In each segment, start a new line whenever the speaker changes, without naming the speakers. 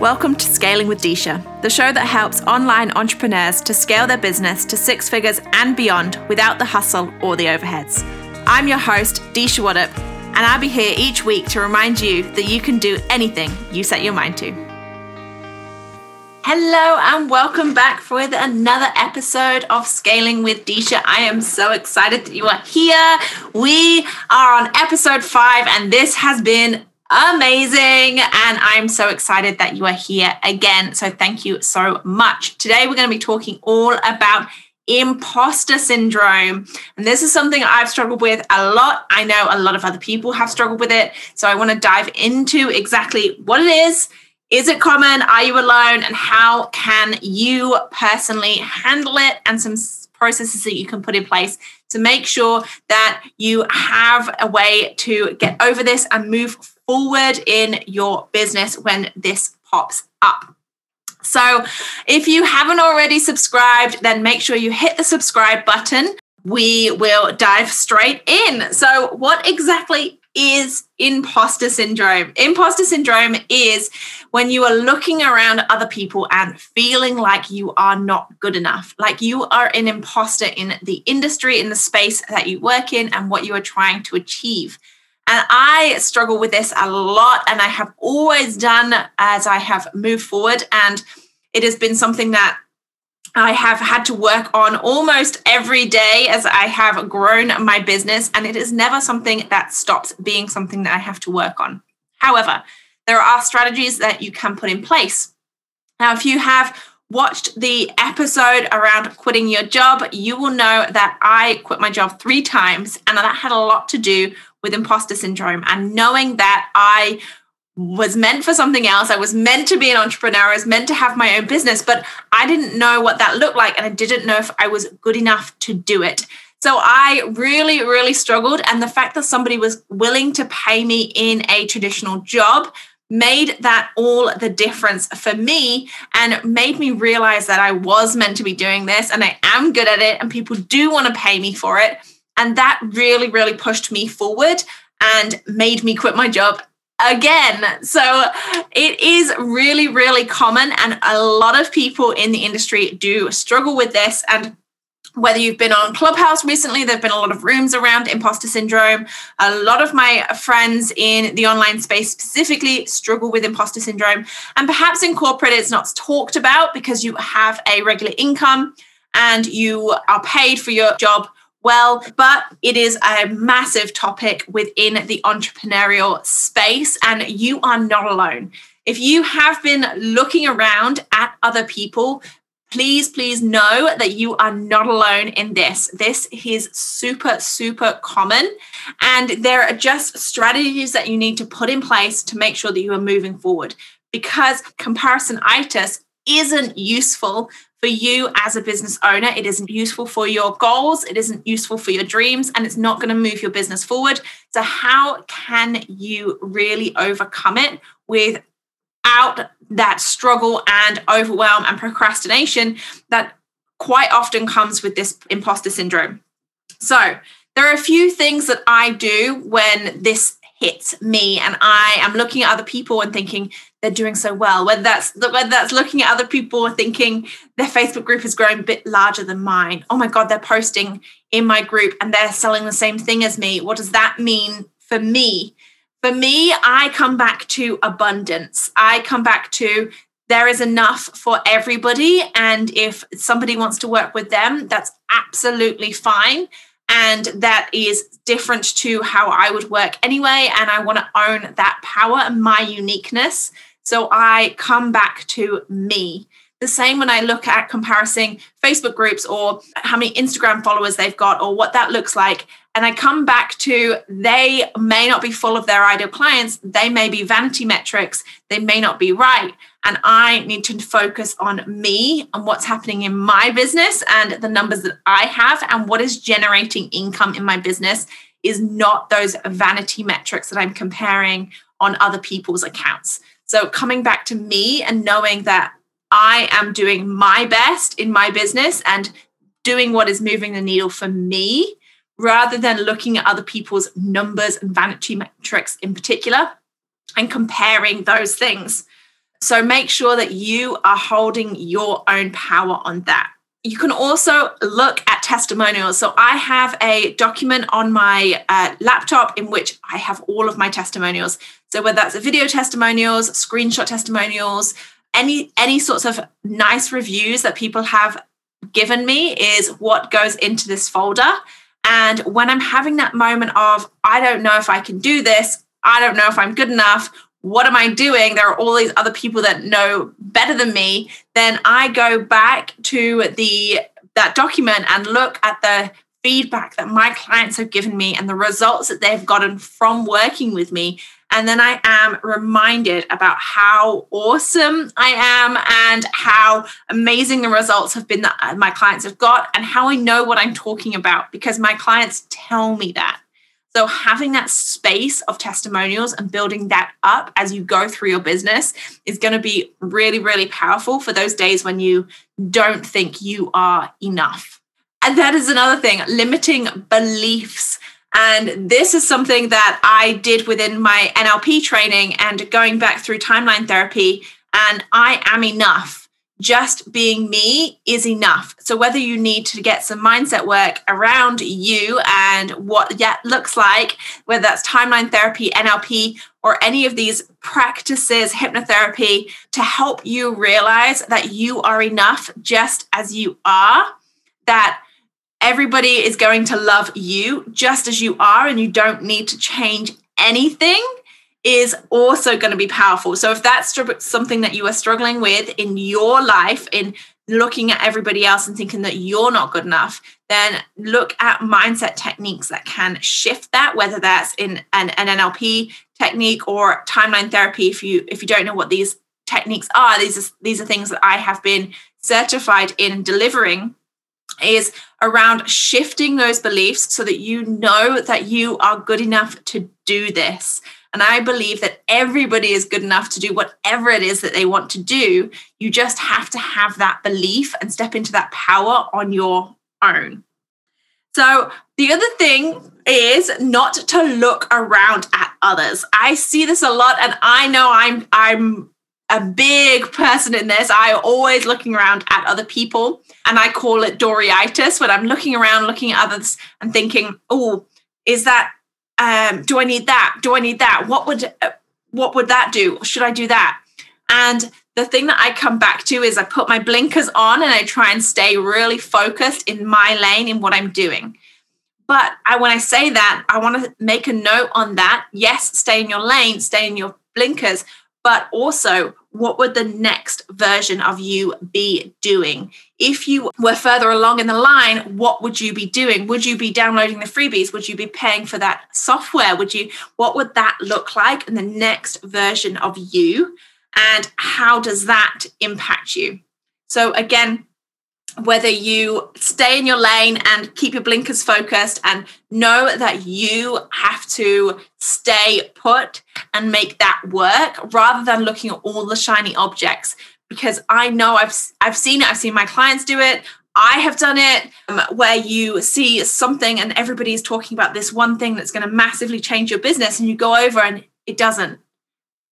Welcome to Scaling with Disha, the show that helps online entrepreneurs to scale their business to six figures and beyond without the hustle or the overheads. I'm your host, Disha Waddup, and I'll be here each week to remind you that you can do anything you set your mind to. Hello, and welcome back for another episode of Scaling with Disha. I am so excited that you are here. We are on episode five, and this has been amazing. And I'm so excited that you are here again. So thank you so much. Today, we're going to be talking all about imposter syndrome. And this is something I've struggled with a lot. I know a lot of other people have struggled with it. So I want to dive into exactly what it is. Is it common? Are you alone? And how can you personally handle it? And some processes that you can put in place to make sure that you have a way to get over this and move forward in your business when this pops up. So, if you haven't already subscribed, then make sure you hit the subscribe button. We will dive straight in. So, what exactly is imposter syndrome? Imposter syndrome is when you are looking around other people and feeling like you are not good enough, like you are an imposter in the industry, in the space that you work in, and what you are trying to achieve. And I struggle with this a lot, and I have always done as I have moved forward. And it has been something that I have had to work on almost every day as I have grown my business, and it is never something that stops being something that I have to work on. However, there are strategies that you can put in place. Now, if you have watched the episode around quitting your job, you will know that I quit my job three times, and that had a lot to do with imposter syndrome and knowing that I was meant for something else. I was meant to be an entrepreneur. I was meant to have my own business, but I didn't know what that looked like. And I didn't know if I was good enough to do it. So I really, really struggled. And the fact that somebody was willing to pay me in a traditional job made that all the difference for me and made me realize that I was meant to be doing this and I am good at it and people do want to pay me for it. And that really, really pushed me forward and made me quit my job again. So it is really, really common. And a lot of people in the industry do struggle with this. And whether you've been on Clubhouse recently, there have been a lot of rooms around imposter syndrome. A lot of my friends in the online space specifically struggle with imposter syndrome. And perhaps in corporate, it's not talked about because you have a regular income and you are paid for your job well, but it is a massive topic within the entrepreneurial space, and you are not alone. If you have been looking around at other people, please, please know that you are not alone in this. This is super, super common. And there are just strategies that you need to put in place to make sure that you are moving forward because comparisonitis isn't useful for you as a business owner. It isn't useful for your goals, it isn't useful for your dreams, and it's not going to move your business forward. So, how can you really overcome it without that struggle and overwhelm and procrastination that quite often comes with this imposter syndrome? So, there are a few things that I do when this hits me and I am looking at other people and thinking they're doing so well. Whether that's whether that's looking at other people thinking their Facebook group is growing a bit larger than mine. Oh my God, they're posting in my group and they're selling the same thing as me. What does that mean for me? For me, I come back to abundance. I come back to there is enough for everybody. And if somebody wants to work with them, that's absolutely fine. And that is different to how I would work anyway. And I want to own that power and my uniqueness. So I come back to me. The same when I look at comparing Facebook groups or how many Instagram followers they've got or what that looks like. And I come back to they may not be full of their ideal clients, they may be vanity metrics, they may not be right. And I need to focus on me and what's happening in my business and the numbers that I have and what is generating income in my business is not those vanity metrics that I'm comparing on other people's accounts. So coming back to me and knowing that I am doing my best in my business and doing what is moving the needle for me rather than looking at other people's numbers and vanity metrics in particular and comparing those things. So make sure that you are holding your own power on that. You can also look at testimonials. So I have a document on my uh, laptop in which I have all of my testimonials. So whether that's video testimonials, screenshot testimonials, any any sorts of nice reviews that people have given me is what goes into this folder. And when I'm having that moment of, I don't know if I can do this, I don't know if I'm good enough, what am I doing? There are all these other people that know better than me. Then I go back to the that document and look at the feedback that my clients have given me and the results that they've gotten from working with me. And then I am reminded about how awesome I am and how amazing the results have been that uh, my clients have got and how I know what I'm talking about because my clients tell me that. So, having that space of testimonials and building that up as you go through your business is going to be really, really powerful for those days when you don't think you are enough. And that is another thing limiting beliefs. And this is something that I did within my NLP training and going back through timeline therapy. And I am enough just being me is enough. So whether you need to get some mindset work around you and what that looks like, whether that's timeline therapy, NLP, or any of these practices, hypnotherapy, to help you realize that you are enough just as you are, that everybody is going to love you just as you are, and you don't need to change anything is also going to be powerful. So if that's something that you are struggling with in your life, in looking at everybody else and thinking that you're not good enough, then look at mindset techniques that can shift that, whether that's in an, an NLP technique or timeline therapy. If you if you don't know what these techniques are, these are these are things that I have been certified in delivering is around shifting those beliefs so that you know that you are good enough to do this and I believe that everybody is good enough to do whatever it is that they want to do. You just have to have that belief and step into that power on your own. So, the other thing is not to look around at others. I see this a lot and I know I'm I'm a big person in this. I always looking around at other people and I call it Doryitis when I'm looking around looking at others and thinking, "Oh, is that um, do I need that? Do I need that? What would uh, what would that do? Should I do that? And the thing that I come back to is I put my blinkers on and I try and stay really focused in my lane in what I'm doing. But I, when I say that, I want to make a note on that. Yes, stay in your lane, stay in your blinkers, but also what would the next version of you be doing? If you were further along in the line, what would you be doing? Would you be downloading the freebies? Would you be paying for that software? Would you what would that look like in the next version of you? And how does that impact you? So again, whether you stay in your lane and keep your blinkers focused and know that you have to stay put and make that work rather than looking at all the shiny objects. Because I know I've I've seen it I've seen my clients do it. I have done it um, where you see something and everybody's talking about this one thing that's going to massively change your business and you go over and it doesn't.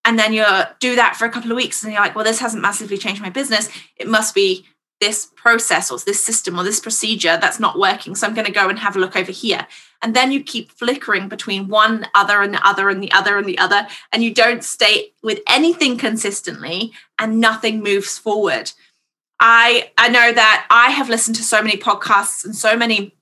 And then you do that for a couple of weeks and you're like well this hasn't massively changed my business. It must be this process or this system or this procedure that's not working. So I'm going to go and have a look over here. And then you keep flickering between one other and the other and the other and the other. And you don't stay with anything consistently and nothing moves forward. I, I know that I have listened to so many podcasts and so many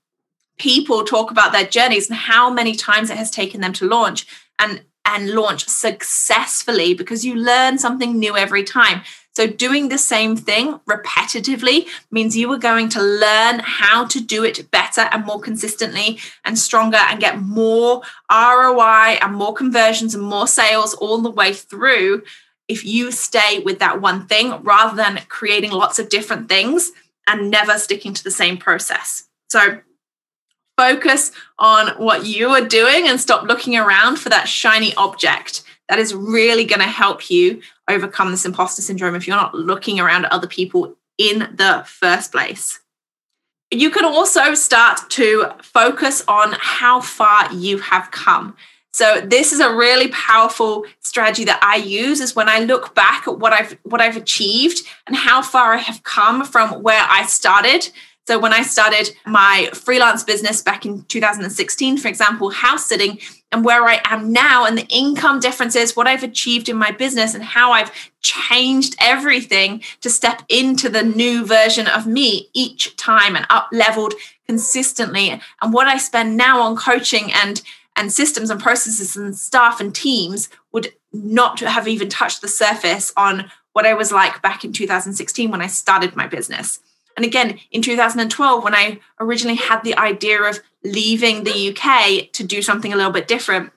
people talk about their journeys and how many times it has taken them to launch and and launch successfully because you learn something new every time. So, doing the same thing repetitively means you are going to learn how to do it better and more consistently and stronger and get more ROI and more conversions and more sales all the way through if you stay with that one thing rather than creating lots of different things and never sticking to the same process. So, focus on what you are doing and stop looking around for that shiny object that is really going to help you overcome this imposter syndrome if you're not looking around at other people in the first place. You can also start to focus on how far you have come. So this is a really powerful strategy that I use is when I look back at what I've what I've achieved and how far I have come from where I started. So when I started my freelance business back in 2016, for example, house sitting, and where I am now, and the income differences, what I've achieved in my business, and how I've changed everything to step into the new version of me each time and up leveled consistently. And what I spend now on coaching and and systems and processes and staff and teams would not have even touched the surface on what I was like back in 2016 when I started my business. And again, in 2012, when I originally had the idea of leaving the UK to do something a little bit different,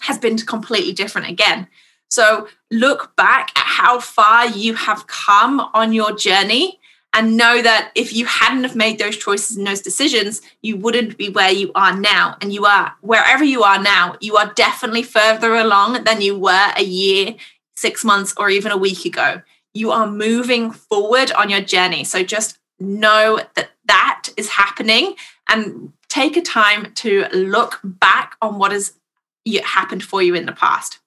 has been completely different again. So look back at how far you have come on your journey and know that if you hadn't have made those choices and those decisions you wouldn't be where you are now. And you are wherever you are now you are definitely further along than you were a year 6 months or even a week ago. You are moving forward on your journey. So just know that that is happening and take a time to look back on what has happened for you in the past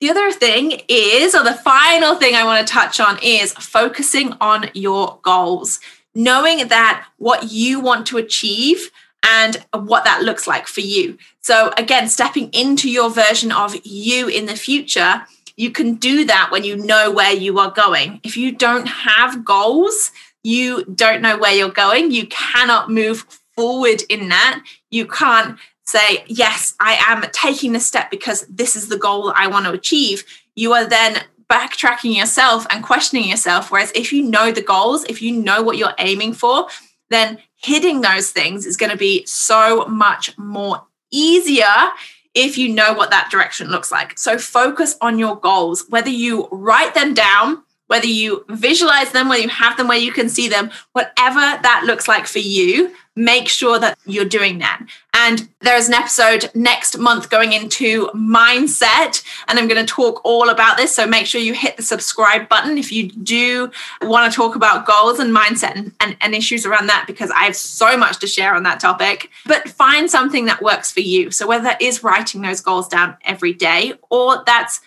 the other thing is, or the final thing I want to touch on is focusing on your goals, knowing that what you want to achieve and what that looks like for you. So, again, stepping into your version of you in the future, you can do that when you know where you are going. If you don't have goals, you don't know where you're going, you cannot move forward in that. You can't say, yes, I am taking this step because this is the goal I want to achieve, you are then backtracking yourself and questioning yourself. Whereas if you know the goals, if you know what you're aiming for, then hitting those things is going to be so much more easier if you know what that direction looks like. So focus on your goals, whether you write them down, whether you visualize them, whether you have them where you can see them, whatever that looks like for you, make sure that you're doing that. And there's an episode next month going into mindset, and I'm going to talk all about this. So make sure you hit the subscribe button if you do want to talk about goals and mindset and, and, and issues around that, because I have so much to share on that topic. But find something that works for you. So whether that is writing those goals down every day or that's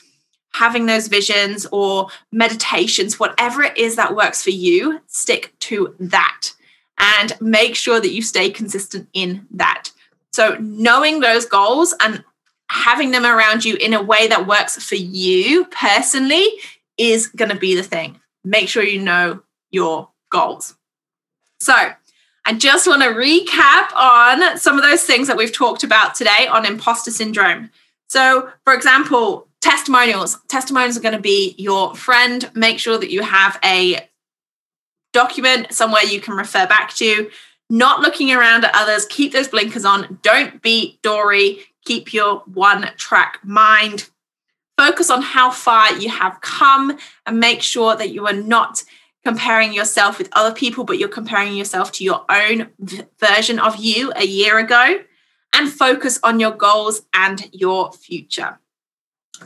having those visions or meditations, whatever it is that works for you, stick to that and make sure that you stay consistent in that. So, knowing those goals and having them around you in a way that works for you personally is going to be the thing. Make sure you know your goals. So, I just want to recap on some of those things that we've talked about today on imposter syndrome. So, for example, testimonials. Testimonials are going to be your friend. Make sure that you have a document somewhere you can refer back to. Not looking around at others. Keep those blinkers on. Don't be Dory. Keep your one track mind. Focus on how far you have come and make sure that you are not comparing yourself with other people, but you're comparing yourself to your own version of you a year ago. And focus on your goals and your future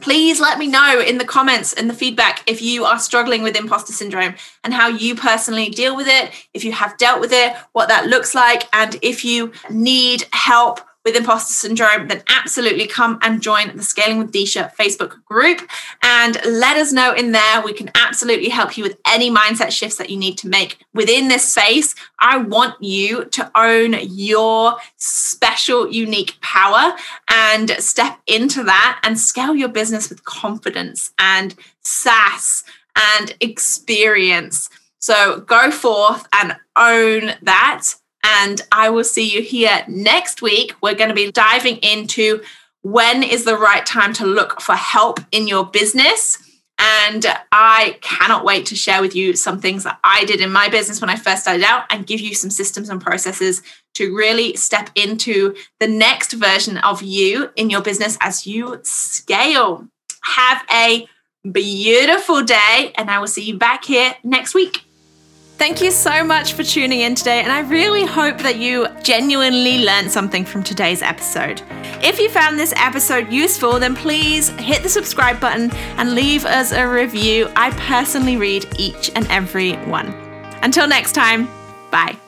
please let me know in the comments and the feedback if you are struggling with imposter syndrome and how you personally deal with it, if you have dealt with it, what that looks like, and if you need help with imposter syndrome, then absolutely come and join the Scaling with Disha Facebook group and let us know in there. We can absolutely help you with any mindset shifts that you need to make within this space. I want you to own your special, unique power and step into that and scale your business with confidence and sass and experience. So go forth and own that and I will see you here next week. We're going to be diving into when is the right time to look for help in your business. And I cannot wait to share with you some things that I did in my business when I first started out and give you some systems and processes to really step into the next version of you in your business as you scale. Have a beautiful day, and I will see you back here next week. Thank you so much for tuning in today, and I really hope that you genuinely learned something from today's episode. If you found this episode useful, then please hit the subscribe button and leave us a review. I personally read each and every one. Until next time, bye.